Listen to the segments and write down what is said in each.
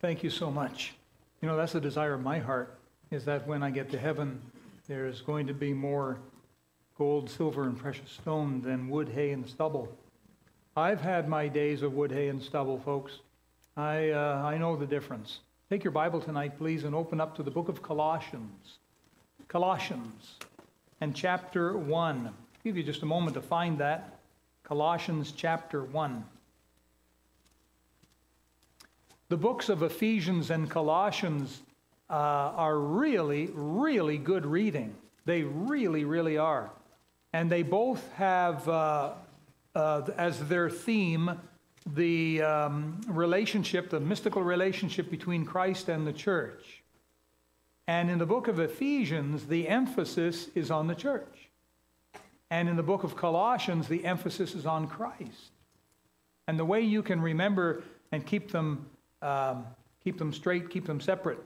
Thank you so much. You know, that's the desire of my heart, is that when I get to heaven, there's going to be more gold, silver, and precious stone than wood, hay, and stubble. I've had my days of wood, hay, and stubble, folks. I, uh, I know the difference. Take your Bible tonight, please, and open up to the book of Colossians. Colossians and chapter 1. I'll give you just a moment to find that. Colossians chapter 1. The books of Ephesians and Colossians uh, are really, really good reading. They really, really are. And they both have uh, uh, as their theme the um, relationship, the mystical relationship between Christ and the church. And in the book of Ephesians, the emphasis is on the church. And in the book of Colossians, the emphasis is on Christ. And the way you can remember and keep them, um, keep them straight, keep them separate,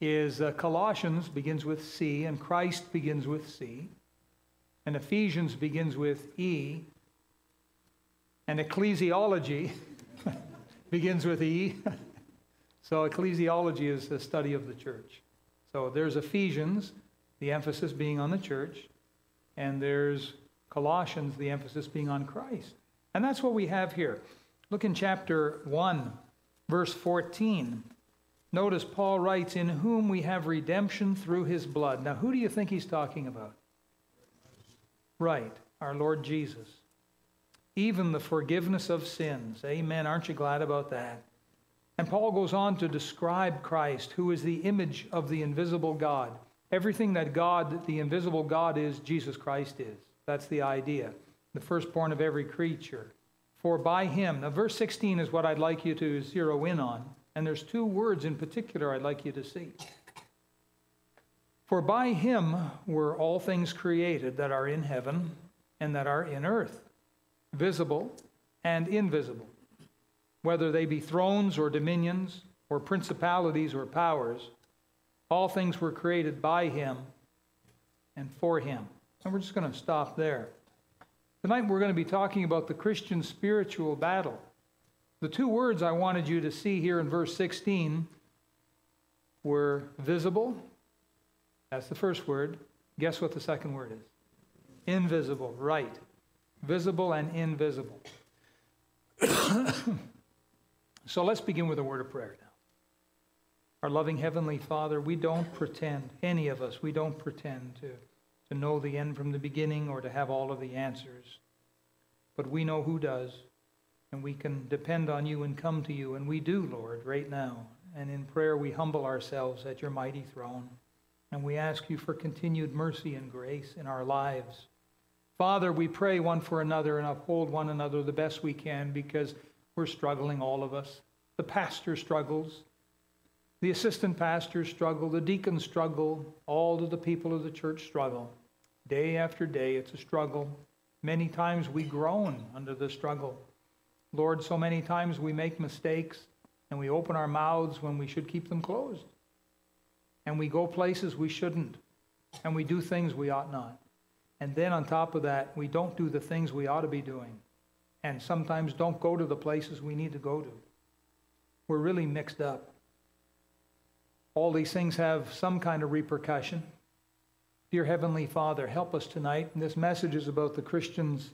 is uh, Colossians begins with C, and Christ begins with C. And Ephesians begins with E, and ecclesiology begins with E. so ecclesiology is the study of the church. So there's Ephesians, the emphasis being on the church, and there's Colossians, the emphasis being on Christ. And that's what we have here. Look in chapter 1, verse 14. Notice Paul writes, In whom we have redemption through his blood. Now, who do you think he's talking about? Right, our Lord Jesus even the forgiveness of sins. Amen. Aren't you glad about that? And Paul goes on to describe Christ, who is the image of the invisible God. Everything that God, the invisible God, is, Jesus Christ is. That's the idea. The firstborn of every creature. For by him, now verse 16 is what I'd like you to zero in on. And there's two words in particular I'd like you to see. For by him were all things created that are in heaven and that are in earth visible and invisible, whether they be thrones or dominions or principalities or powers. All things were created by him and for him. And we're just going to stop there. Tonight we're going to be talking about the Christian spiritual battle. The two words I wanted you to see here in verse 16 were visible. That's the first word. Guess what the second word is? Invisible, right visible and invisible. so let's begin with a word of prayer now. Our loving Heavenly Father, we don't pretend, any of us, we don't pretend to, to know the end from the beginning or to have all of the answers. But we know who does, and we can depend on you and come to you, and we do, Lord, right now. And in prayer, we humble ourselves at your mighty throne, and we ask you for continued mercy and grace in our lives. Father, we pray one for another and uphold one another the best we can because we're struggling, all of us. The pastor struggles, the assistant pastors struggle, the deacons struggle, all of the people of the church struggle. Day after day, it's a struggle. Many times we groan under the struggle. Lord, so many times we make mistakes and we open our mouths when we should keep them closed. And we go places we shouldn't. And we do things we ought not. And then on top of that, we don't do the things we ought to be doing. And sometimes don't go to the places we need to go to. We're really mixed up. All these things have some kind of repercussion. Dear Heavenly Father, help us tonight. And this message is about the Christian's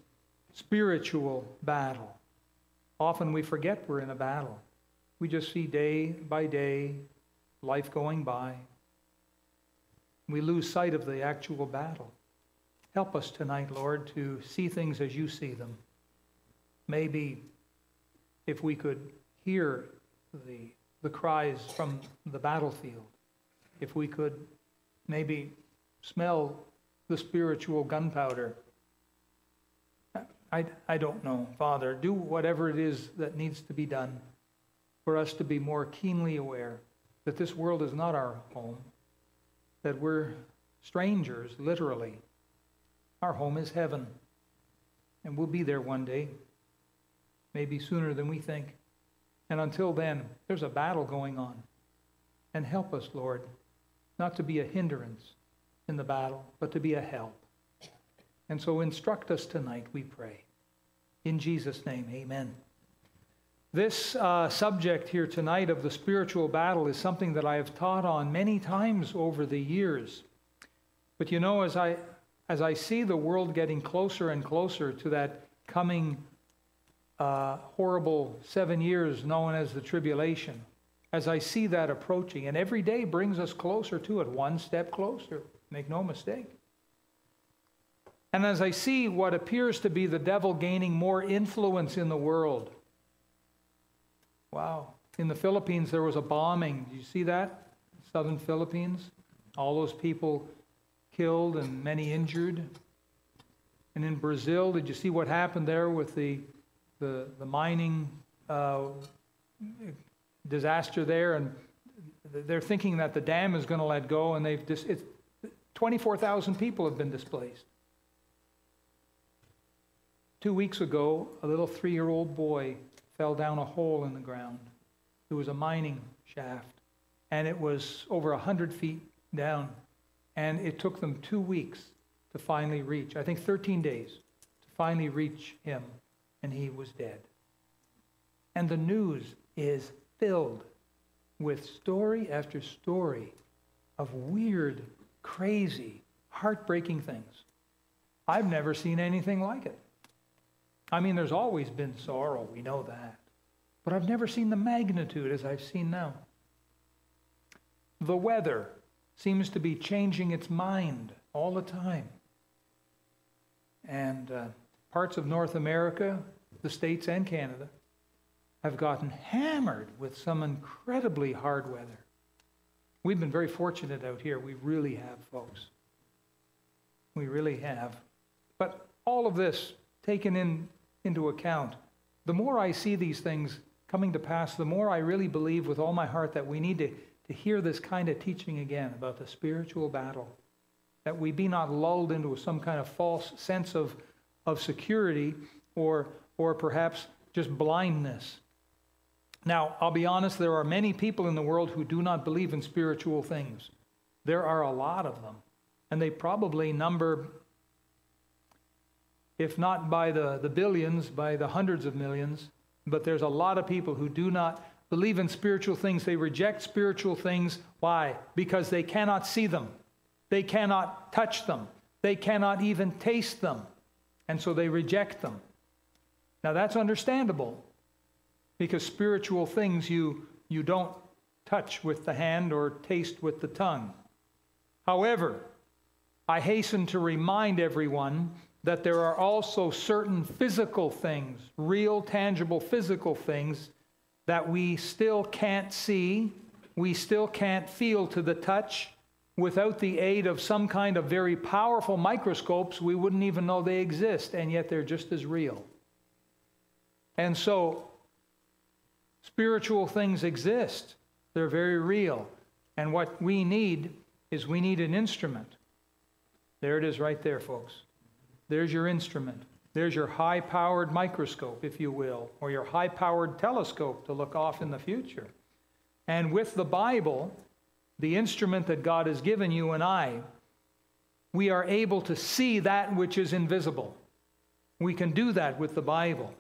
spiritual battle. Often we forget we're in a battle. We just see day by day life going by. We lose sight of the actual battle. Help us tonight, Lord, to see things as you see them. Maybe if we could hear the, the cries from the battlefield, if we could maybe smell the spiritual gunpowder. I, I don't know, Father. Do whatever it is that needs to be done for us to be more keenly aware that this world is not our home, that we're strangers, literally, our home is heaven. And we'll be there one day, maybe sooner than we think. And until then, there's a battle going on. And help us, Lord, not to be a hindrance in the battle, but to be a help. And so instruct us tonight, we pray. In Jesus' name, amen. This uh, subject here tonight of the spiritual battle is something that I have taught on many times over the years. But you know, as I, as I see the world getting closer and closer to that coming uh, horrible seven years known as the tribulation, as I see that approaching, and every day brings us closer to it, one step closer, make no mistake. And as I see what appears to be the devil gaining more influence in the world, Wow. In the Philippines, there was a bombing. Did you see that? Southern Philippines? All those people killed and many injured. And in Brazil, did you see what happened there with the, the, the mining uh, disaster there? And they're thinking that the dam is going to let go, and they've dis- 24,000 people have been displaced. Two weeks ago, a little three year old boy fell down a hole in the ground. It was a mining shaft, and it was over 100 feet down. And it took them two weeks to finally reach, I think 13 days, to finally reach him, and he was dead. And the news is filled with story after story of weird, crazy, heartbreaking things. I've never seen anything like it. I mean, there's always been sorrow, we know that. But I've never seen the magnitude as I've seen now. The weather seems to be changing its mind all the time. And uh, parts of North America, the States and Canada, have gotten hammered with some incredibly hard weather. We've been very fortunate out here. We really have, folks. We really have. But all of this taken in into account, the more I see these things coming to pass, the more I really believe with all my heart that we need to, to hear this kind of teaching again about the spiritual battle. That we be not lulled into some kind of false sense of, of security or, or perhaps just blindness. Now, I'll be honest, there are many people in the world who do not believe in spiritual things. There are a lot of them. And they probably number if not by the, the billions, by the hundreds of millions. But there's a lot of people who do not believe in spiritual things. They reject spiritual things. Why? Because they cannot see them, they cannot touch them, they cannot even taste them. And so they reject them. Now that's understandable because spiritual things you, you don't touch with the hand or taste with the tongue. However, I hasten to remind everyone that there are also certain physical things, real, tangible physical things, that we still can't see, we still can't feel to the touch. Without the aid of some kind of very powerful microscopes, we wouldn't even know they exist, and yet they're just as real. And so, spiritual things exist, they're very real. And what we need is we need an instrument. There it is right there, folks. There's your instrument. There's your high powered microscope, if you will, or your high powered telescope to look off in the future. And with the Bible, the instrument that God has given you and I, we are able to see that which is invisible. We can do that with the Bible.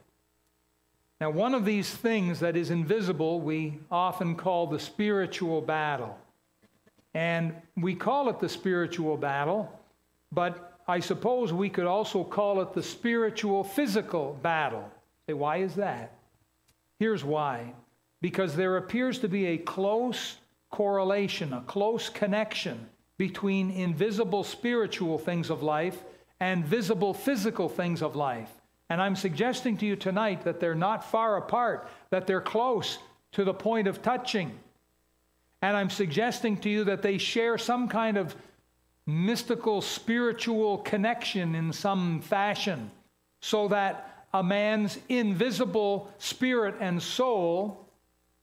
Now, one of these things that is invisible, we often call the spiritual battle. And we call it the spiritual battle, but I suppose we could also call it the spiritual physical battle. Say, why is that? Here's why. Because there appears to be a close correlation, a close connection between invisible spiritual things of life and visible physical things of life. And I'm suggesting to you tonight that they're not far apart, that they're close to the point of touching. And I'm suggesting to you that they share some kind of mystical spiritual connection in some fashion so that a man's invisible spirit and soul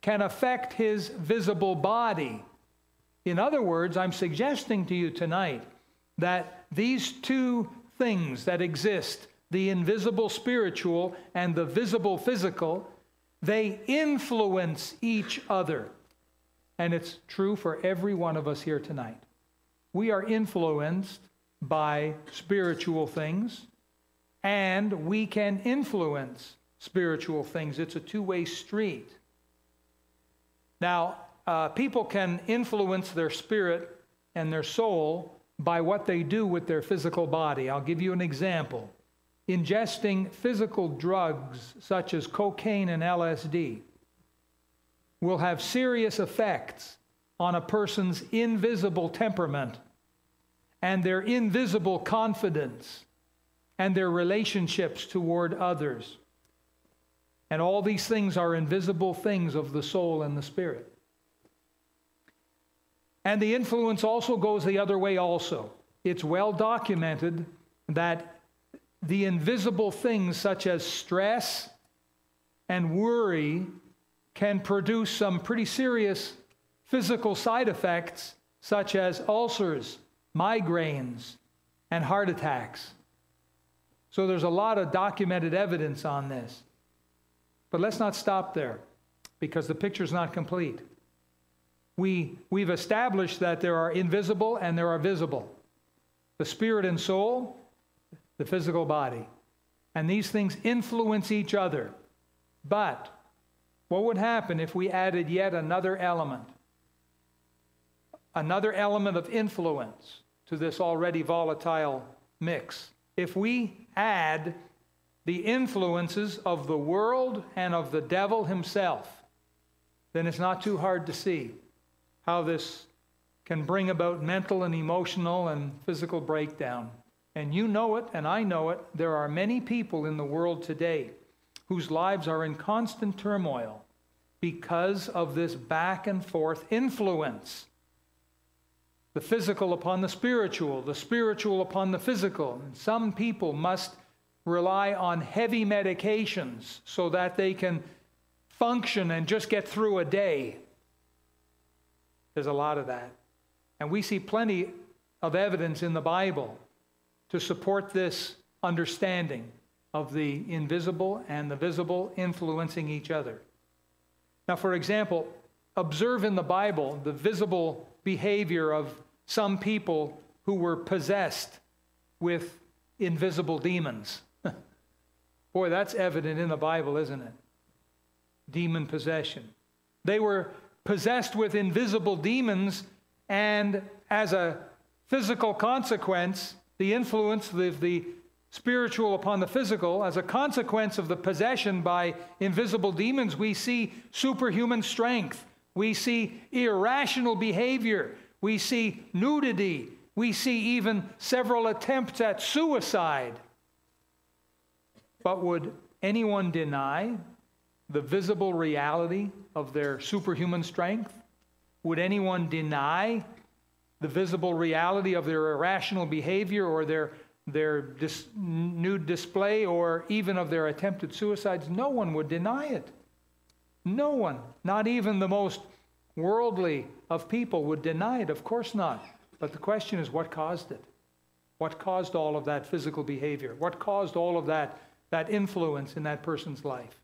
can affect his visible body. In other words, I'm suggesting to you tonight that these two things that exist, the invisible spiritual and the visible physical, they influence each other. And it's true for every one of us here tonight we are influenced by spiritual things, and we can influence spiritual things. It's a two way street. Now, uh, people can influence their spirit and their soul by what they do with their physical body. I'll give you an example. Ingesting physical drugs such as cocaine and LSD will have serious effects on a person's invisible temperament and their invisible confidence and their relationships toward others. And all these things are invisible things of the soul and the spirit. And the influence also goes the other way, also. It's well documented that the invisible things such as stress and worry can produce some pretty serious physical side effects, such as ulcers, migraines, and heart attacks. So there's a lot of documented evidence on this. But let's not stop there because the picture's not complete. We, we've established that there are invisible and there are visible the spirit and soul, the physical body. And these things influence each other. But what would happen if we added yet another element? Another element of influence to this already volatile mix. If we add the influences of the world and of the devil himself, then it's not too hard to see how this can bring about mental and emotional and physical breakdown. And you know it, and I know it. There are many people in the world today whose lives are in constant turmoil because of this back and forth influence the physical upon the spiritual, the spiritual upon the physical. And some people must rely on heavy medications so that they can function and just get through a day. There's a lot of that. And we see plenty of evidence in the Bible to support this understanding of the invisible and the visible influencing each other. Now, for example, observe in the Bible the visible behavior of some people who were possessed with invisible demons. Boy, that's evident in the Bible, isn't it? Demon possession. They were possessed with invisible demons, and as a physical consequence, the influence of the spiritual upon the physical, as a consequence of the possession by invisible demons, we see superhuman strength. We see irrational behavior. We see nudity. We see even several attempts at suicide. But would anyone deny the visible reality of their superhuman strength? Would anyone deny the visible reality of their irrational behavior or their, their dis, nude display or even of their attempted suicides? No one would deny it. No one, not even the most worldly of people, would deny it. Of course not. But the question is what caused it? What caused all of that physical behavior? What caused all of that, that influence in that person's life?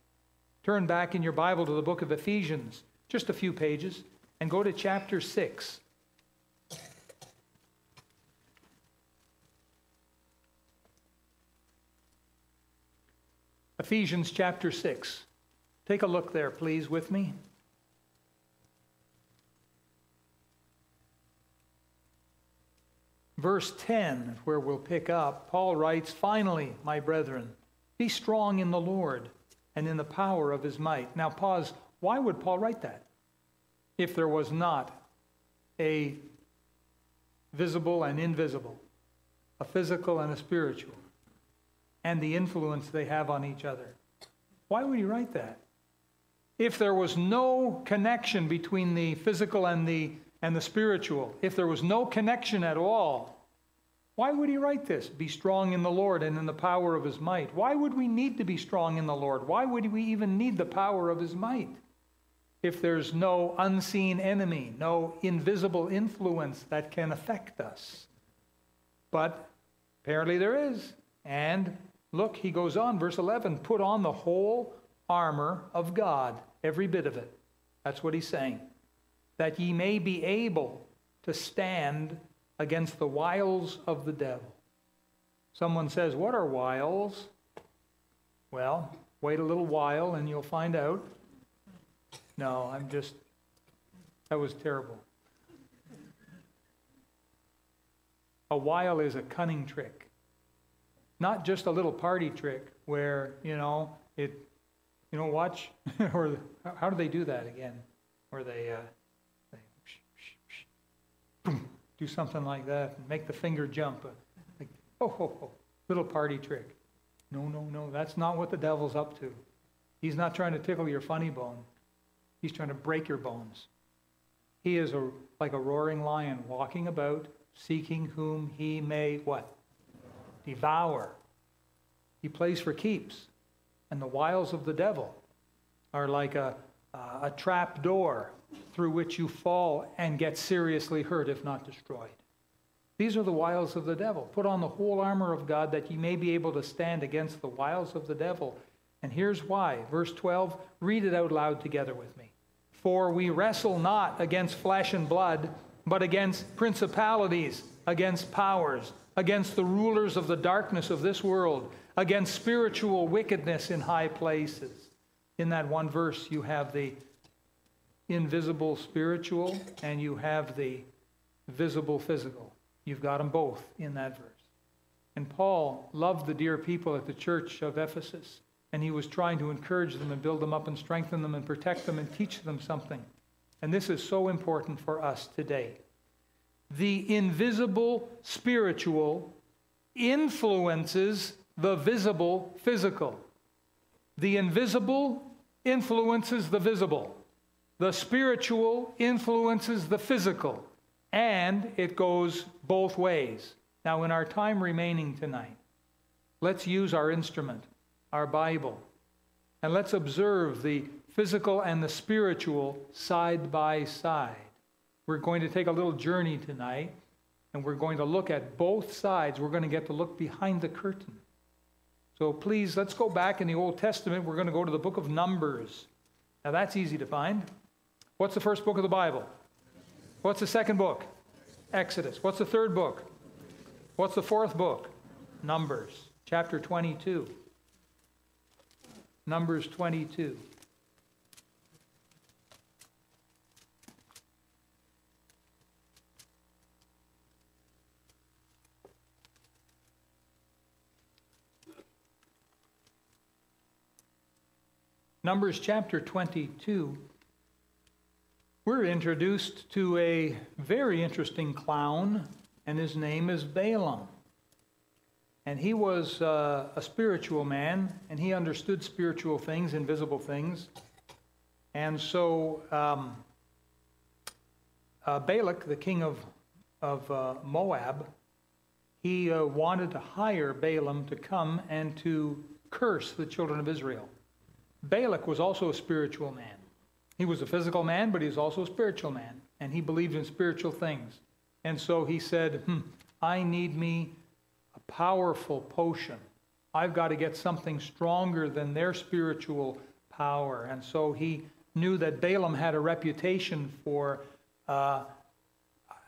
Turn back in your Bible to the book of Ephesians, just a few pages, and go to chapter 6. Ephesians chapter 6. Take a look there, please, with me. Verse 10, where we'll pick up, Paul writes, Finally, my brethren, be strong in the Lord and in the power of his might. Now, pause. Why would Paul write that if there was not a visible and invisible, a physical and a spiritual, and the influence they have on each other? Why would he write that? If there was no connection between the physical and the, and the spiritual, if there was no connection at all, why would he write this? Be strong in the Lord and in the power of his might. Why would we need to be strong in the Lord? Why would we even need the power of his might? If there's no unseen enemy, no invisible influence that can affect us. But apparently there is. And look, he goes on, verse 11 put on the whole armor of God, every bit of it. That's what he's saying. That ye may be able to stand against the wiles of the devil. Someone says, What are wiles? Well, Wait a little while and you'll find out. No, I'm just, that was terrible. A wile is a cunning trick, not just a little party trick where, you know, it, you know, watch, or how do they do that again? Where they, uh, they boom, do something like that and make the finger jump. Uh, like, oh, ho, ho, little party trick. No, no, no, that's not what the devil's up to. He's not trying to tickle your funny bone. He's trying to break your bones. He is a, like a roaring lion walking about, seeking whom he may what? Devour. He plays for keeps. And the wiles of the devil are like a, a trap door through which you fall and get seriously hurt, if not destroyed. These are the wiles of the devil. Put on the whole armor of God that ye may be able to stand against the wiles of the devil. And here's why. Verse 12, read it out loud together with me. For we wrestle not against flesh and blood, but against principalities, against powers, against the rulers of the darkness of this world, against spiritual wickedness in high places. In that one verse, you have the invisible spiritual and you have the visible physical. You've got them both in that verse. And Paul loved the dear people at the church of Ephesus, and he was trying to encourage them and build them up and strengthen them and protect them and teach them something. And this is so important for us today. The invisible spiritual influences the visible physical. The invisible influences the visible. The spiritual influences the physical. And it goes both ways. Now, in our time remaining tonight, let's use our instrument, our Bible, and let's observe the physical and the spiritual side by side. We're going to take a little journey tonight, and we're going to look at both sides. We're going to get to look behind the curtain. So please, let's go back in the Old Testament. We're going to go to the book of Numbers. Now, that's easy to find. What's the first book of the Bible? What's the second book? Exodus. What's the third book? What's the fourth book? Numbers, chapter 22. Numbers 22. Numbers chapter 22 we're introduced to a very interesting clown, and his name is Balaam. And he was uh, a spiritual man, and he understood spiritual things, invisible things. And so um, uh, Balak, the king of, of uh, Moab, he uh, wanted to hire Balaam to come and to curse the children of Israel. Balak was also a spiritual man. He was a physical man, but he was also a spiritual man, and he believed in spiritual things. And so he said, hmm, I need me a powerful potion. I've got to get something stronger than their spiritual power. And so he knew that Balaam had a reputation for, uh,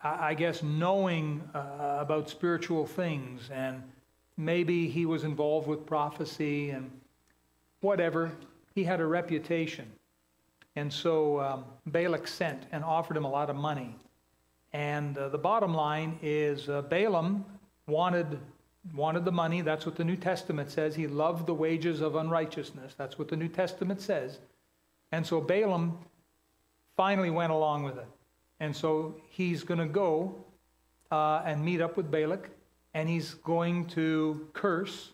I guess, knowing uh, about spiritual things. And maybe he was involved with prophecy and whatever. He had a reputation. And so um, Balak sent and offered him a lot of money. And uh, the bottom line is uh, Balaam wanted, wanted the money. That's what the New Testament says. He loved the wages of unrighteousness. That's what the New Testament says. And so Balaam finally went along with it. And so he's going to go uh, and meet up with Balak, and he's going to curse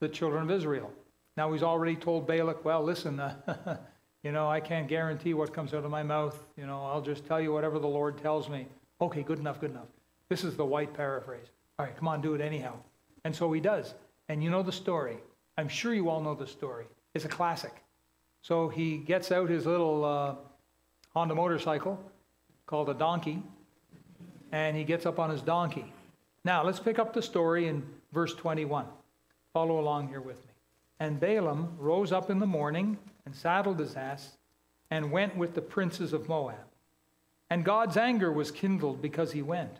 the children of Israel. Now, he's already told Balak, well, listen, uh, You know, I can't guarantee what comes out of my mouth. You know, I'll just tell you whatever the Lord tells me. Okay, good enough, good enough. This is the white paraphrase. All right, come on, do it anyhow. And so he does. And you know the story. I'm sure you all know the story. It's a classic. So he gets out his little uh, Honda motorcycle called a donkey, and he gets up on his donkey. Now, let's pick up the story in verse 21. Follow along here with me. And Balaam rose up in the morning and saddled his ass and went with the princes of Moab. And God's anger was kindled because he went.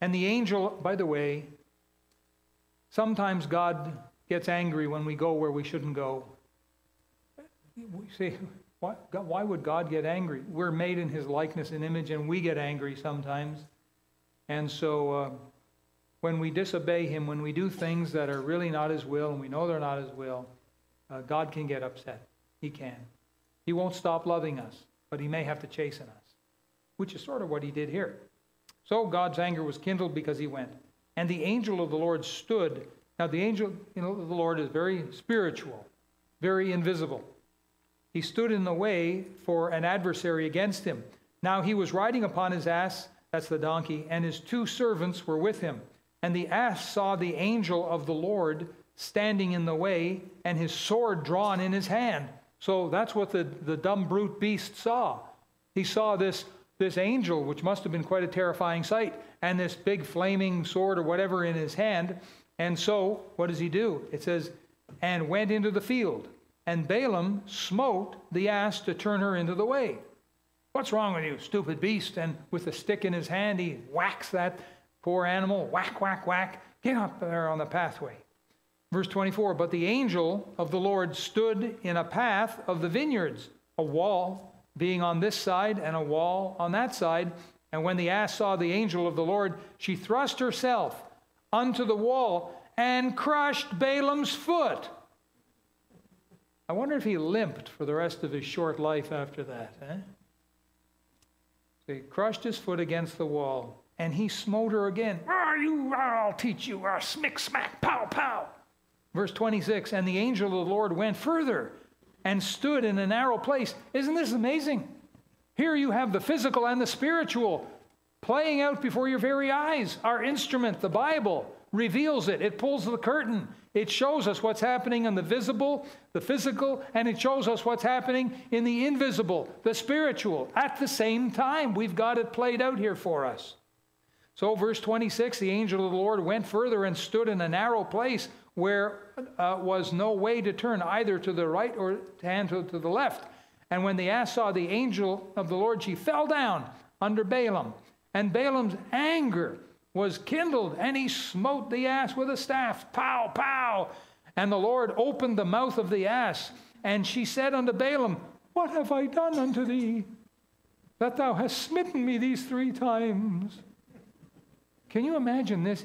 And the angel, by the way, sometimes God gets angry when we go where we shouldn't go. we say, why, why would God get angry? We're made in his likeness and image, and we get angry sometimes. And so uh, when we disobey him, when we do things that are really not his will, and we know they're not his will, uh, God can get upset. He can. He won't stop loving us, but he may have to chasten us, which is sort of what he did here. So God's anger was kindled because he went. And the angel of the Lord stood. Now, the angel of the Lord is very spiritual, very invisible. He stood in the way for an adversary against him. Now he was riding upon his ass, that's the donkey, and his two servants were with him. And the ass saw the angel of the Lord standing in the way and his sword drawn in his hand. So that's what the, the dumb brute beast saw. He saw this, this angel, which must have been quite a terrifying sight, and this big flaming sword or whatever in his hand. And so, what does he do? It says, and went into the field. And Balaam smote the ass to turn her into the way. What's wrong with you, stupid beast? And with a stick in his hand, he whacks that poor animal, whack, whack, whack. Get up there on the pathway. Verse 24 But the angel of the Lord stood in a path of the vineyards, a wall being on this side and a wall on that side. And when the ass saw the angel of the Lord, she thrust herself unto the wall and crushed Balaam's foot. I wonder if he limped for the rest of his short life after that. Eh? So he crushed his foot against the wall, and he smote her again. Ah, you, I'll teach you, ah, smick, smack, pow, pow. Verse 26 And the angel of the Lord went further and stood in a narrow place. Isn't this amazing? Here you have the physical and the spiritual playing out before your very eyes. Our instrument, the Bible, reveals it, it pulls the curtain. It shows us what's happening in the visible, the physical, and it shows us what's happening in the invisible, the spiritual. At the same time, we've got it played out here for us. So, verse 26 the angel of the Lord went further and stood in a narrow place where uh, was no way to turn either to the right or hand to, to the left. And when the ass saw the angel of the Lord, she fell down under Balaam. And Balaam's anger was kindled, and he smote the ass with a staff. Pow, pow. And the Lord opened the mouth of the ass, and she said unto Balaam, What have I done unto thee, that thou hast smitten me these three times? Can you imagine this?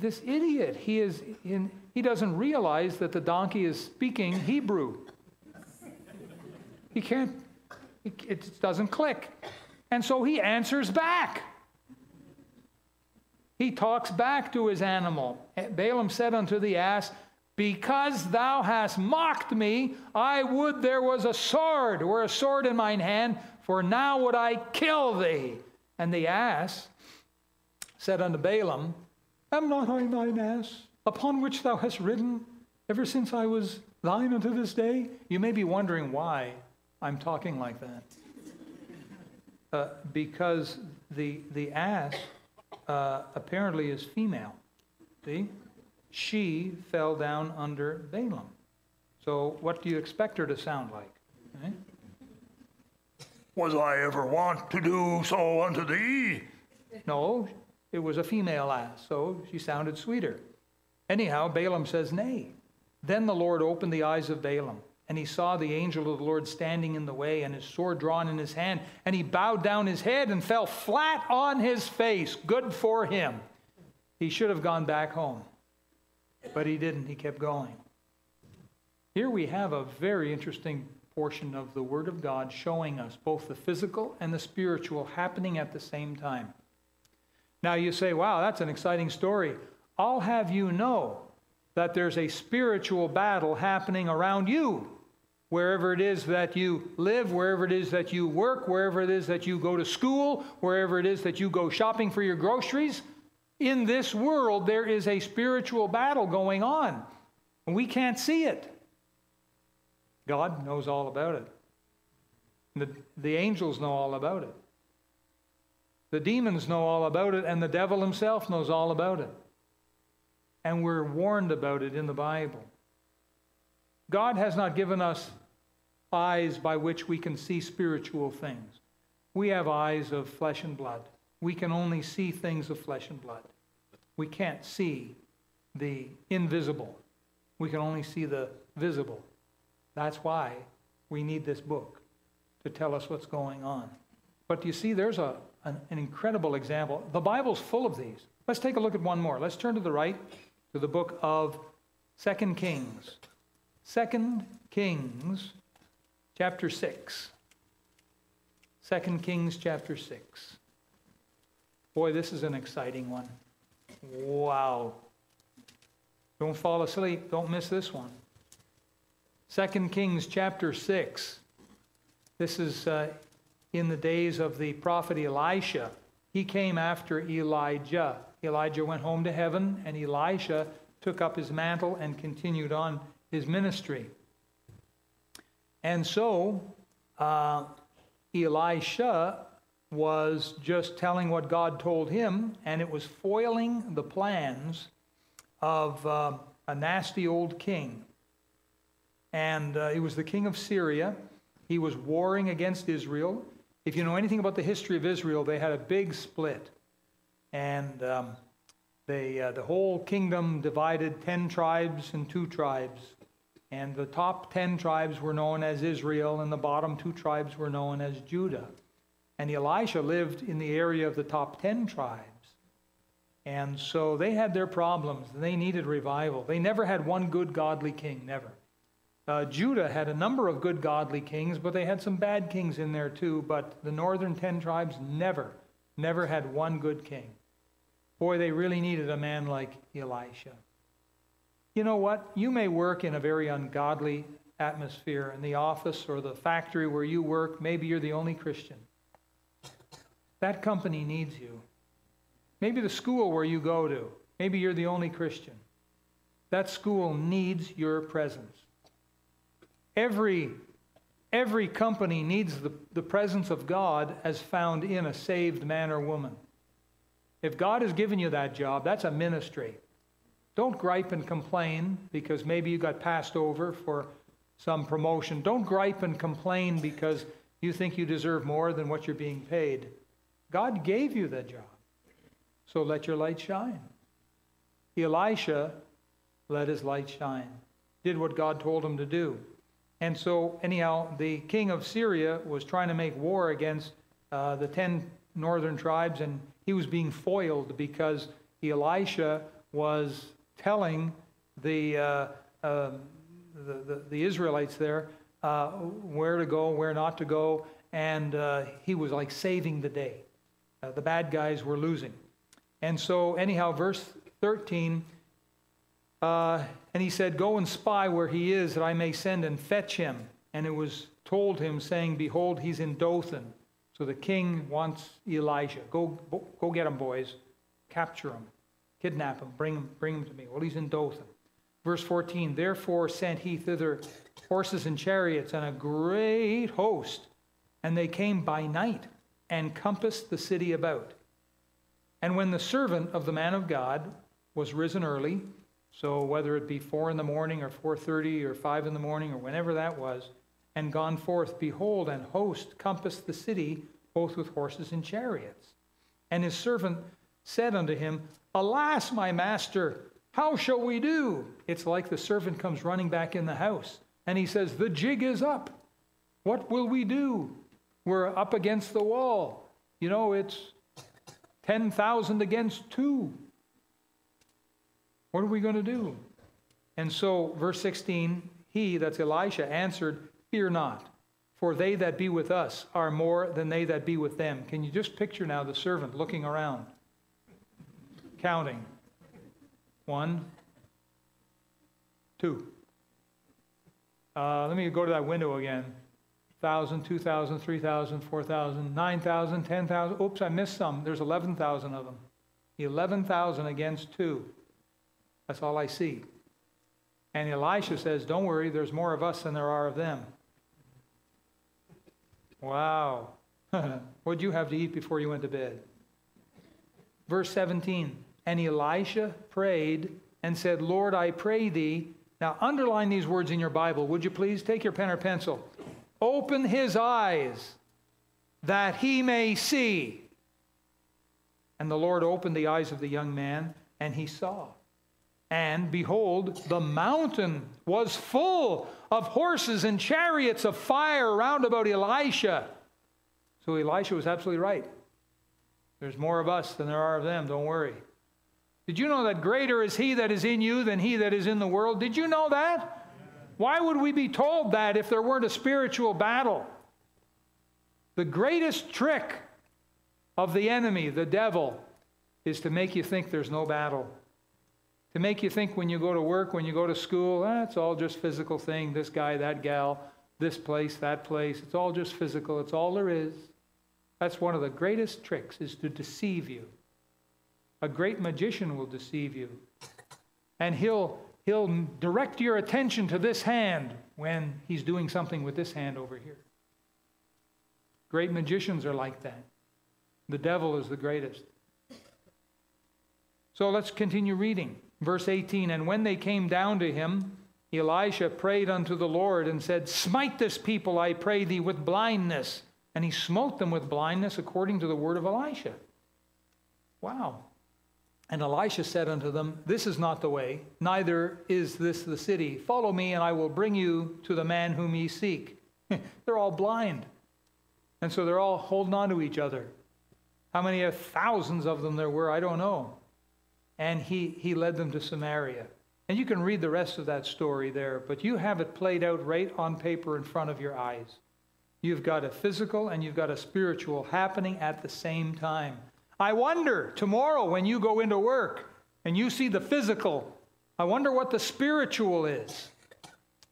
This idiot, he is in, he doesn't realize that the donkey is speaking Hebrew. He can't, it doesn't click. And so he answers back. He talks back to his animal. Eh, Balaam said unto the ass, Because thou hast mocked me, I would there was a sword, or a sword in mine hand, for now would I kill thee. And the ass said unto Balaam, Am not I thine ass, upon which thou hast ridden, ever since I was thine unto this day? You may be wondering why I'm talking like that. Uh, because the, the ass uh, apparently is female. See? She fell down under Balaam. So, what do you expect her to sound like? Eh? Was I ever wont to do so unto thee? No, it was a female ass, so she sounded sweeter. Anyhow, Balaam says, Nay. Then the Lord opened the eyes of Balaam, and he saw the angel of the Lord standing in the way, and his sword drawn in his hand, and he bowed down his head and fell flat on his face. Good for him. He should have gone back home, but he didn't. He kept going. Here we have a very interesting portion of the Word of God showing us both the physical and the spiritual happening at the same time. Now you say, wow, that's an exciting story. I'll have you know that there's a spiritual battle happening around you. Wherever it is that you live, wherever it is that you work, wherever it is that you go to school, wherever it is that you go shopping for your groceries, in this world there is a spiritual battle going on. And we can't see it. God knows all about it. The, the angels know all about it. The demons know all about it, and the devil himself knows all about it and we're warned about it in the Bible. God has not given us eyes by which we can see spiritual things. We have eyes of flesh and blood. We can only see things of flesh and blood. We can't see the invisible. We can only see the visible. That's why we need this book to tell us what's going on. But you see, there's a, an, an incredible example. The Bible's full of these. Let's take a look at one more. Let's turn to the right to the book of Second Kings. Second Kings, chapter 6. Second Kings, chapter 6. Boy, this is an exciting one. Wow. Don't fall asleep. Don't miss this one. Second Kings, chapter 6. This is uh, in the days of the prophet Elisha. He came after Elijah. Elijah went home to heaven, and Elisha took up his mantle and continued on his ministry. And so, uh, Elisha was just telling what God told him, and it was foiling the plans of uh, a nasty old king. And uh, he was the king of Syria. He was warring against Israel. If you know anything about the history of Israel, they had a big split. And um, they, uh, the whole kingdom divided 10 tribes and two tribes. And the top 10 tribes were known as Israel, and the bottom two tribes were known as Judah. And Elisha lived in the area of the top 10 tribes. And so they had their problems. They needed revival. They never had one good godly king, never. Uh, Judah had a number of good godly kings, but they had some bad kings in there too. But the northern 10 tribes never, never had one good king. Boy, they really needed a man like Elisha. You know what? You may work in a very ungodly atmosphere in the office or the factory where you work. Maybe you're the only Christian. That company needs you. Maybe the school where you go to. Maybe you're the only Christian. That school needs your presence. Every, every company needs the, the presence of God as found in a saved man or woman. If God has given you that job, that's a ministry. Don't gripe and complain because maybe you got passed over for some promotion. Don't gripe and complain because you think you deserve more than what you're being paid. God gave you that job. So let your light shine. Elisha let his light shine, did what God told him to do. And so, anyhow, the king of Syria was trying to make war against uh, the 10 northern tribes, and he was being foiled because Elisha was telling the, uh, uh, the, the, the, Israelites there uh, where to go, where not to go, and uh, he was like saving the day. Uh, the bad guys were losing. And so, anyhow, verse 13, uh, and he said, Go and spy where he is, that I may send and fetch him. And it was told him, saying, Behold, he's in Dothan. So the king wants Elijah. Go, go get him, boys. Capture him. Kidnap him. Bring him, bring him to me. Well, he's in Dothan. Verse 14, Therefore sent he thither horses and chariots and a great host. And they came by night and compassed the city about. And when the servant of the man of God was risen early, so whether it be four in the morning or four thirty or five in the morning or whenever that was, and gone forth, behold, an host compassed the city, both with horses and chariots. And his servant said unto him, Alas, my master, how shall we do? It's like the servant comes running back in the house, and he says, The jig is up. What will we do? We're up against the wall. You know, it's 10,000 against two. What are we going to do? And so, verse 16, he, that's Elisha, answered, Fear not, for they that be with us are more than they that be with them. Can you just picture now the servant looking around, counting? One, two. Uh, let me go to that window again. 1,000, 2,000, 3,000, 4,000, 9,000, 10,000. Oops, I missed some. There's 11,000 of them. 11,000 against two. That's all I see. And Elisha says, Don't worry, there's more of us than there are of them. Wow. What'd you have to eat before you went to bed? Verse 17 And Elisha prayed and said, Lord, I pray thee. Now, underline these words in your Bible, would you please? Take your pen or pencil. Open his eyes that he may see. And the Lord opened the eyes of the young man, and he saw. And behold, the mountain was full of horses and chariots of fire round about Elisha. So Elisha was absolutely right. There's more of us than there are of them, don't worry. Did you know that greater is he that is in you than he that is in the world? Did you know that? Why would we be told that if there weren't a spiritual battle? The greatest trick of the enemy, the devil, is to make you think there's no battle. To make you think when you go to work, when you go to school, ah, it's all just physical thing, this guy, that gal, this place, that place. It's all just physical. It's all there is. That's one of the greatest tricks is to deceive you. A great magician will deceive you. And he'll he'll direct your attention to this hand when he's doing something with this hand over here. Great magicians are like that. The devil is the greatest. So let's continue reading. Verse 18 And when they came down to him, Elisha prayed unto the Lord and said, Smite this people, I pray thee, with blindness. And he smote them with blindness according to the word of Elisha. Wow. And Elisha said unto them, This is not the way, neither is this the city. Follow me, and I will bring you to the man whom ye seek. they're all blind. And so they're all holding on to each other. How many thousands of them there were, I don't know and he, he led them to Samaria. And you can read the rest of that story there, but you have it played out right on paper in front of your eyes. You've got a physical and you've got a spiritual happening at the same time. I wonder tomorrow when you go into work and you see the physical, I wonder what the spiritual is.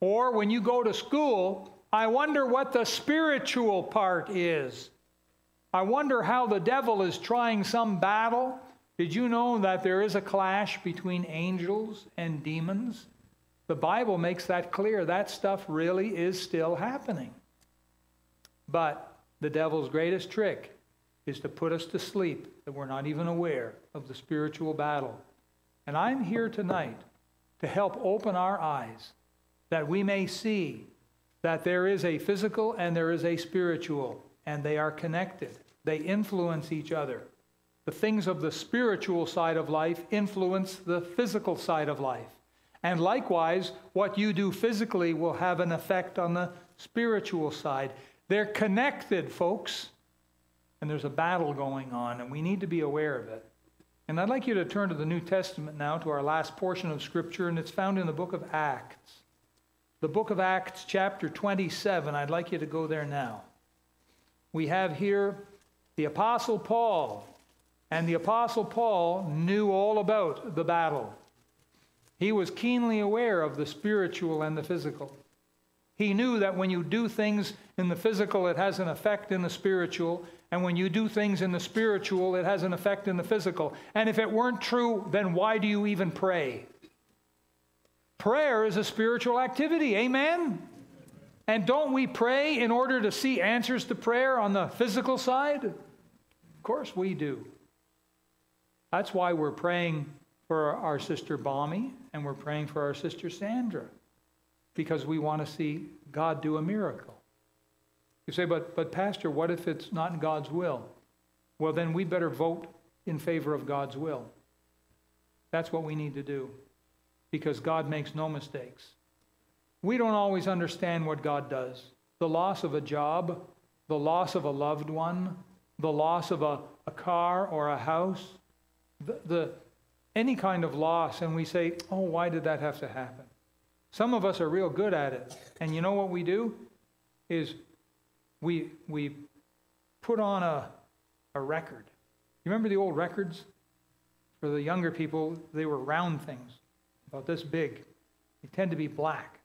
Or when you go to school, I wonder what the spiritual part is. I wonder how the devil is trying some battle did you know that there is a clash between angels and demons? The Bible makes that clear. That stuff really is still happening. But the devil's greatest trick is to put us to sleep that we're not even aware of the spiritual battle. And I'm here tonight to help open our eyes that we may see that there is a physical and there is a spiritual, and they are connected. They influence each other. The things of the spiritual side of life influence the physical side of life. And likewise, what you do physically will have an effect on the spiritual side. They're connected, folks. And there's a battle going on, and we need to be aware of it. And I'd like you to turn to the New Testament now, to our last portion of Scripture, and it's found in the book of Acts. The book of Acts, chapter 27. I'd like you to go there now. We have here the Apostle Paul and the Apostle Paul knew all about the battle. He was keenly aware of the spiritual and the physical. He knew that when you do things in the physical, it has an effect in the spiritual. And when you do things in the spiritual, it has an effect in the physical. And if it weren't true, then why do you even pray? Prayer is a spiritual activity. Amen? And don't we pray in order to see answers to prayer on the physical side? Of course we do. That's why we're praying for our sister Bommy and we're praying for our sister Sandra because we want to see God do a miracle. You say, but, but Pastor, what if it's not in God's will? Well, then we better vote in favor of God's will. That's what we need to do because God makes no mistakes. We don't always understand what God does. The loss of a job, the loss of a loved one, the loss of a, a car or a house, the, the, any kind of loss and we say, oh, why did that have to happen? Some of us are real good at it. And you know what we do? Is we, we put on a, a record. You remember the old records? For the younger people, they were round things, about this big. They tend to be black.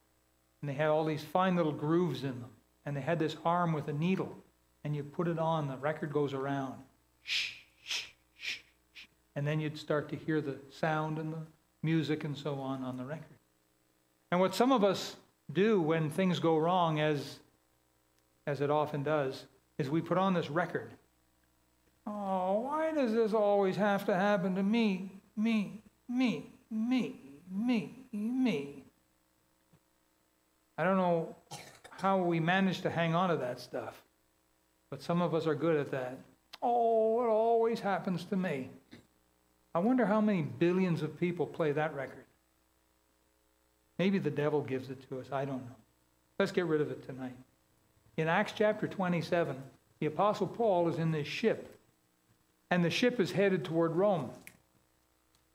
And they had all these fine little grooves in them. And they had this arm with a needle. And you put it on, the record goes around. Shh and then you'd start to hear the sound and the music and so on on the record. And what some of us do when things go wrong, as, as it often does, is we put on this record. Oh, why does this always have to happen to me, me, me, me, me, me? I don't know how we manage to hang on to that stuff, but some of us are good at that. Oh, it always happens to me. I wonder how many billions of people play that record. Maybe the devil gives it to us. I don't know. Let's get rid of it tonight. In Acts chapter 27, the Apostle Paul is in this ship, and the ship is headed toward Rome.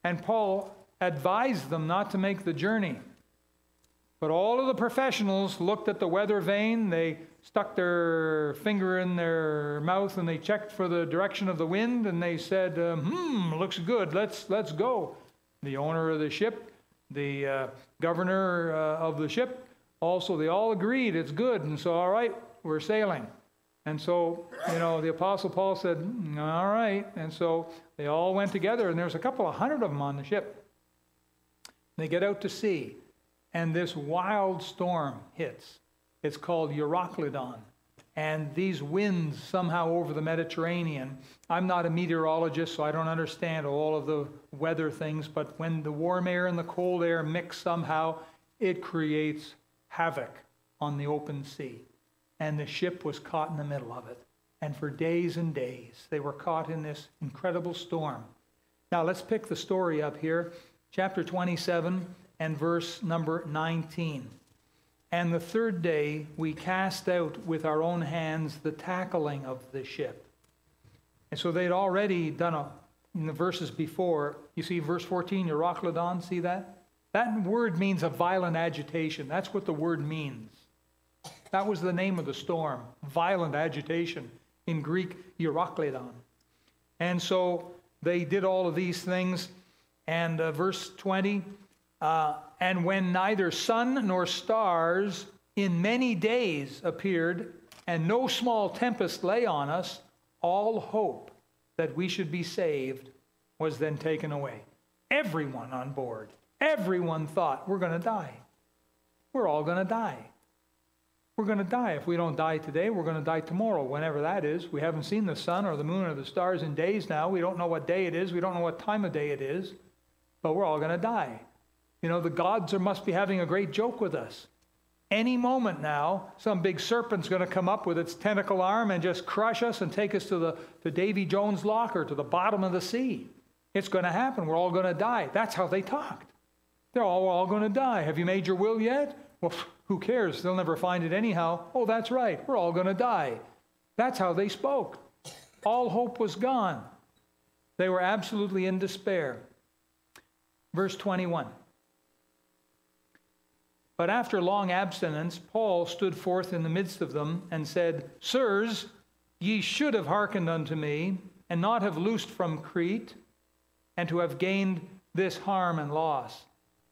And Paul advised them not to make the journey. But all of the professionals looked at the weather vane, they stuck their finger in their mouth and they checked for the direction of the wind and they said, um, "Hmm, looks good. Let's let's go." The owner of the ship, the uh, governor uh, of the ship, also they all agreed it's good, and so all right, we're sailing. And so, you know, the Apostle Paul said, All right. And so they all went together, and there's a couple of hundred of them on the ship. They get out to sea, and this wild storm hits. It's called Euroclydon. And these winds somehow over the Mediterranean. I'm not a meteorologist, so I don't understand all of the weather things, but when the warm air and the cold air mix somehow, it creates havoc on the open sea and the ship was caught in the middle of it. And for days and days, they were caught in this incredible storm. Now, let's pick the story up here, chapter 27 and verse number 19. And the third day we cast out with our own hands the tackling of the ship. And so they'd already done a, in the verses before, you see verse 14, Euroclydon, see that? That word means a violent agitation. That's what the word means. That was the name of the storm, violent agitation, in Greek, Euroclydon. And so they did all of these things. And uh, verse 20, uh, and when neither sun nor stars in many days appeared, and no small tempest lay on us, all hope that we should be saved was then taken away. Everyone on board, everyone thought, we're going to die. We're all going to die. We're going to die. If we don't die today, we're going to die tomorrow, whenever that is. We haven't seen the sun or the moon or the stars in days now. We don't know what day it is. We don't know what time of day it is. But we're all going to die. You know, the gods are, must be having a great joke with us. Any moment now, some big serpent's going to come up with its tentacle arm and just crush us and take us to the to Davy Jones' locker, to the bottom of the sea. It's going to happen. We're all going to die. That's how they talked. They're all, all going to die. Have you made your will yet? Well, who cares? They'll never find it anyhow. Oh, that's right. We're all going to die. That's how they spoke. All hope was gone. They were absolutely in despair. Verse 21. But after long abstinence, Paul stood forth in the midst of them and said, Sirs, ye should have hearkened unto me, and not have loosed from Crete, and to have gained this harm and loss.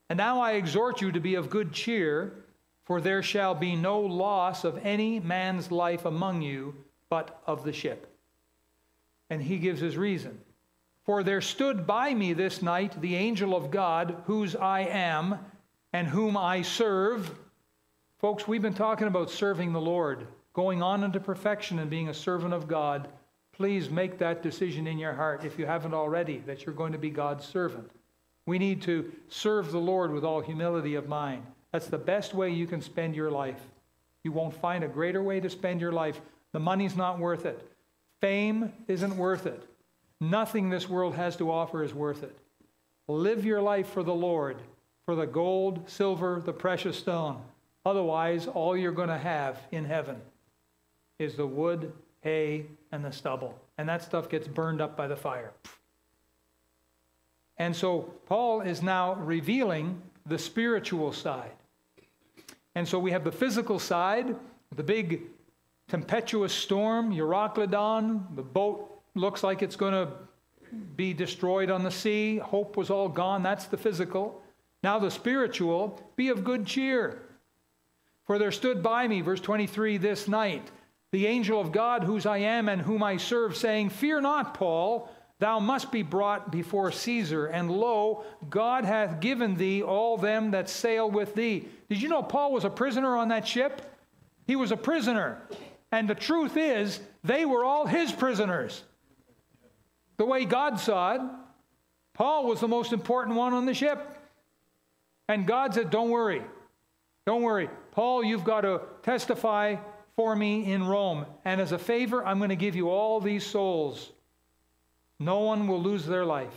And now I exhort you to be of good cheer, for there shall be no loss of any man's life among you, but of the ship. And he gives his reason. For there stood by me this night the angel of God, whose I am, and whom I serve. Folks, we've been talking about serving the Lord, going on into perfection and being a servant of God. Please make that decision in your heart, if you haven't already, that you're going to be God's servant. We need to serve the Lord with all humility of mind. That's the best way you can spend your life. You won't find a greater way to spend your life. The money's not worth it. Fame isn't worth it. Nothing this world has to offer is worth it. Live your life for the Lord, for the gold, silver, the precious stone. Otherwise, all you're going to have in heaven is the wood, hay, and the stubble. And that stuff gets burned up by the fire. And so Paul is now revealing the spiritual side. And so we have the physical side, the big tempestuous storm, Euroclydon. The boat looks like it's going to be destroyed on the sea. Hope was all gone. That's the physical. Now the spiritual, be of good cheer. For there stood by me, verse 23, this night, the angel of God, whose I am and whom I serve, saying, Fear not, Paul. Thou must be brought before Caesar, and lo, God hath given thee all them that sail with thee. Did you know Paul was a prisoner on that ship? He was a prisoner. And the truth is, they were all his prisoners. The way God saw it, Paul was the most important one on the ship. And God said, Don't worry. Don't worry. Paul, you've got to testify for me in Rome. And as a favor, I'm going to give you all these souls. No one will lose their life.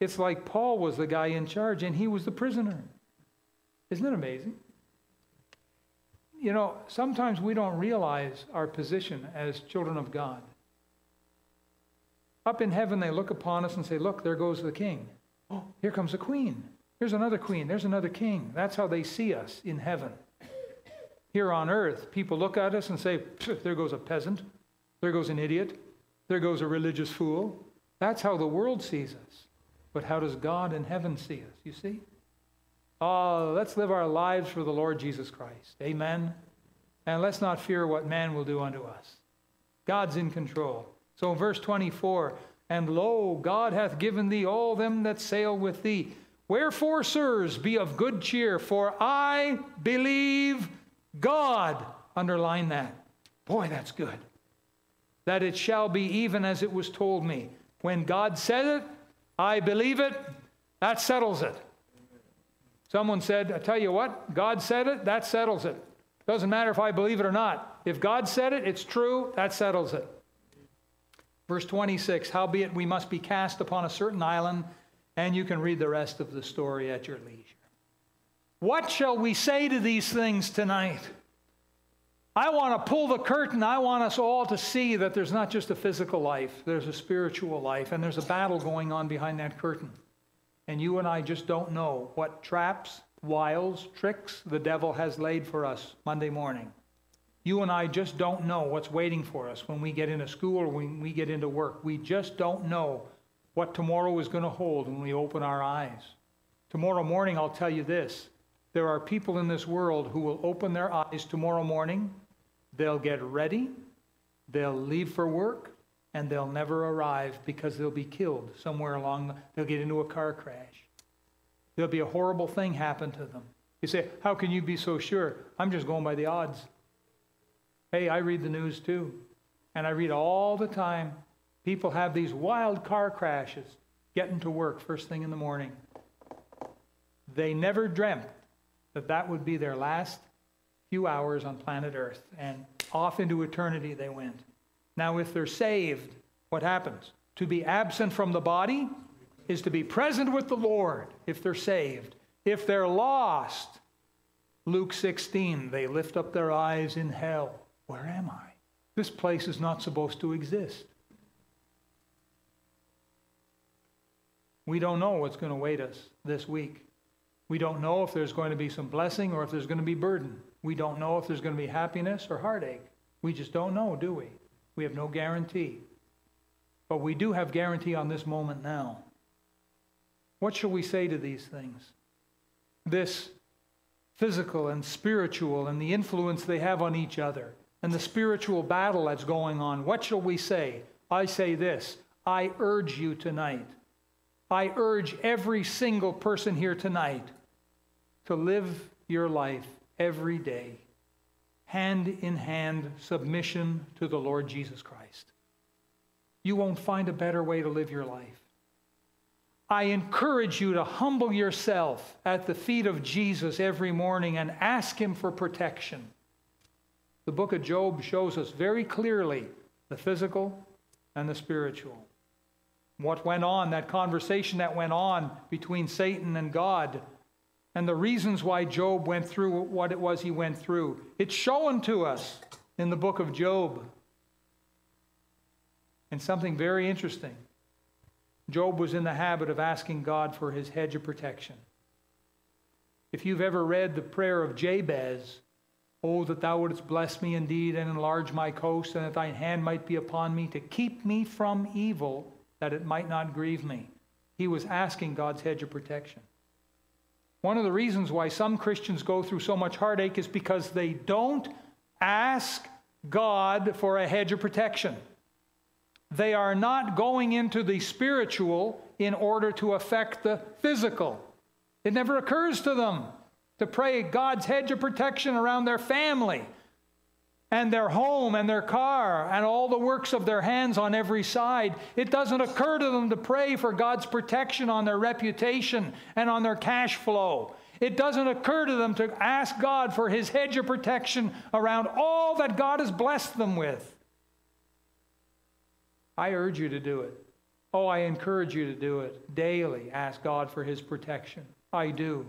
It's like Paul was the guy in charge and he was the prisoner. Isn't it amazing? You know, sometimes we don't realize our position as children of God. Up in heaven, they look upon us and say, Look, there goes the king. Oh, here comes the queen. Here's another queen. There's another king. That's how they see us in heaven. Here on earth, people look at us and say, There goes a peasant. There goes an idiot. There goes a religious fool. That's how the world sees us. But how does God in heaven see us? You see? Oh, let's live our lives for the Lord Jesus Christ. Amen. And let's not fear what man will do unto us. God's in control. So, verse 24, and lo, God hath given thee all them that sail with thee. Wherefore, sirs, be of good cheer, for I believe God. Underline that. Boy, that's good. That it shall be even as it was told me. When God said it, I believe it, that settles it. Someone said, I tell you what, God said it, that settles it. Doesn't matter if I believe it or not. If God said it, it's true, that settles it. Verse 26 Howbeit we must be cast upon a certain island, and you can read the rest of the story at your leisure. What shall we say to these things tonight? I want to pull the curtain. I want us all to see that there's not just a physical life, there's a spiritual life, and there's a battle going on behind that curtain. And you and I just don't know what traps, wiles, tricks the devil has laid for us Monday morning. You and I just don't know what's waiting for us when we get into school or when we get into work. We just don't know what tomorrow is going to hold when we open our eyes. Tomorrow morning, I'll tell you this there are people in this world who will open their eyes tomorrow morning, they'll get ready, they'll leave for work, and they'll never arrive because they'll be killed somewhere along, the, they'll get into a car crash. There'll be a horrible thing happen to them. You say, How can you be so sure? I'm just going by the odds. Hey, I read the news too. And I read all the time. People have these wild car crashes getting to work first thing in the morning. They never dreamt that that would be their last few hours on planet Earth. And off into eternity they went. Now, if they're saved, what happens? To be absent from the body is to be present with the Lord if they're saved. If they're lost, Luke 16, they lift up their eyes in hell. Where am I? This place is not supposed to exist. We don't know what's going to await us this week. We don't know if there's going to be some blessing or if there's going to be burden. We don't know if there's going to be happiness or heartache. We just don't know, do we? We have no guarantee. But we do have guarantee on this moment now. What shall we say to these things? This physical and spiritual and the influence they have on each other and the spiritual battle that's going on. What shall we say? I say this I urge you tonight. I urge every single person here tonight to live your life every day hand in hand submission to the Lord Jesus Christ. You won't find a better way to live your life. I encourage you to humble yourself at the feet of Jesus every morning and ask Him for protection. The book of Job shows us very clearly the physical and the spiritual. What went on, that conversation that went on between Satan and God and the reasons why Job went through what it was he went through. It's shown to us in the book of Job. And something very interesting Job was in the habit of asking God for his hedge of protection. If you've ever read the prayer of Jabez, Oh, that thou wouldst bless me indeed and enlarge my coast, and that thine hand might be upon me to keep me from evil, that it might not grieve me. He was asking God's hedge of protection. One of the reasons why some Christians go through so much heartache is because they don't ask God for a hedge of protection. They are not going into the spiritual in order to affect the physical. It never occurs to them to pray God's hedge of protection around their family and their home and their car and all the works of their hands on every side. It doesn't occur to them to pray for God's protection on their reputation and on their cash flow. It doesn't occur to them to ask God for his hedge of protection around all that God has blessed them with. I urge you to do it. Oh, I encourage you to do it daily. Ask God for his protection. I do.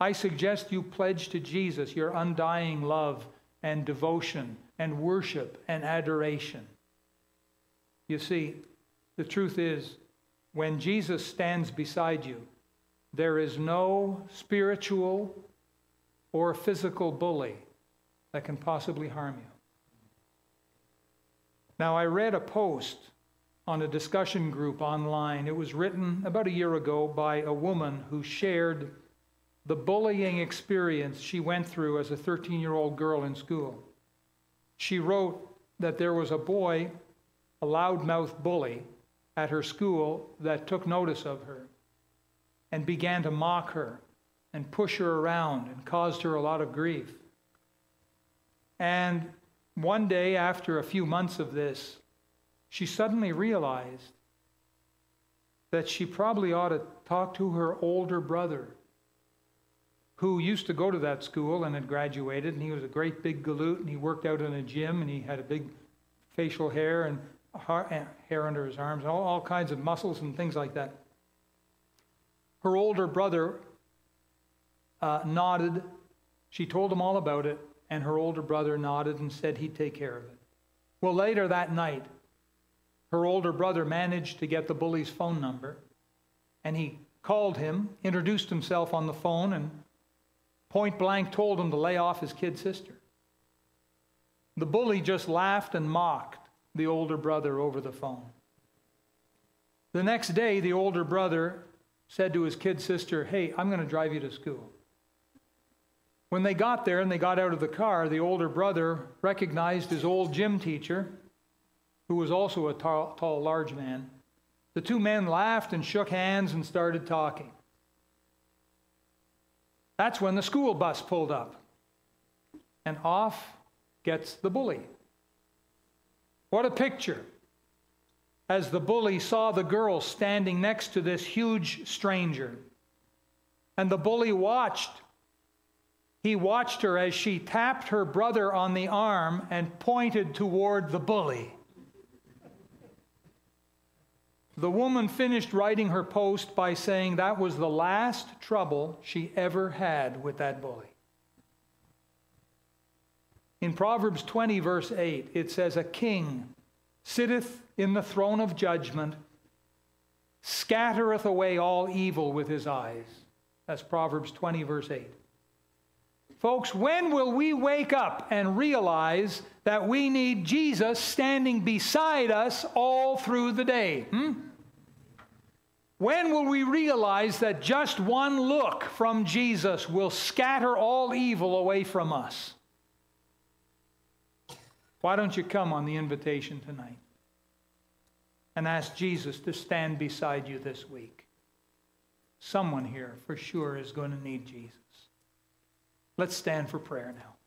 I suggest you pledge to Jesus your undying love and devotion and worship and adoration. You see, the truth is, when Jesus stands beside you, there is no spiritual or physical bully that can possibly harm you. Now, I read a post on a discussion group online. It was written about a year ago by a woman who shared the bullying experience she went through as a 13 year old girl in school. She wrote that there was a boy, a loudmouth bully, at her school that took notice of her and began to mock her and push her around and caused her a lot of grief. And one day, after a few months of this, she suddenly realized that she probably ought to talk to her older brother, who used to go to that school and had graduated, and he was a great big galoot, and he worked out in a gym, and he had a big facial hair and hair under his arms, all, all kinds of muscles and things like that. Her older brother uh, nodded. She told him all about it, and her older brother nodded and said he'd take care of it. Well, later that night, her older brother managed to get the bully's phone number, and he called him, introduced himself on the phone, and point blank told him to lay off his kid sister. The bully just laughed and mocked the older brother over the phone. The next day, the older brother said to his kid sister, Hey, I'm going to drive you to school. When they got there and they got out of the car, the older brother recognized his old gym teacher, who was also a tall, tall, large man. The two men laughed and shook hands and started talking. That's when the school bus pulled up, and off gets the bully. What a picture! As the bully saw the girl standing next to this huge stranger. And the bully watched he watched her as she tapped her brother on the arm and pointed toward the bully. The woman finished writing her post by saying that was the last trouble she ever had with that bully. In Proverbs 20, verse 8, it says, A king sitteth in the throne of judgment, scattereth away all evil with his eyes. That's Proverbs 20, verse 8. Folks, when will we wake up and realize that we need Jesus standing beside us all through the day? Hmm? When will we realize that just one look from Jesus will scatter all evil away from us? Why don't you come on the invitation tonight and ask Jesus to stand beside you this week? Someone here for sure is going to need Jesus. Let's stand for prayer now.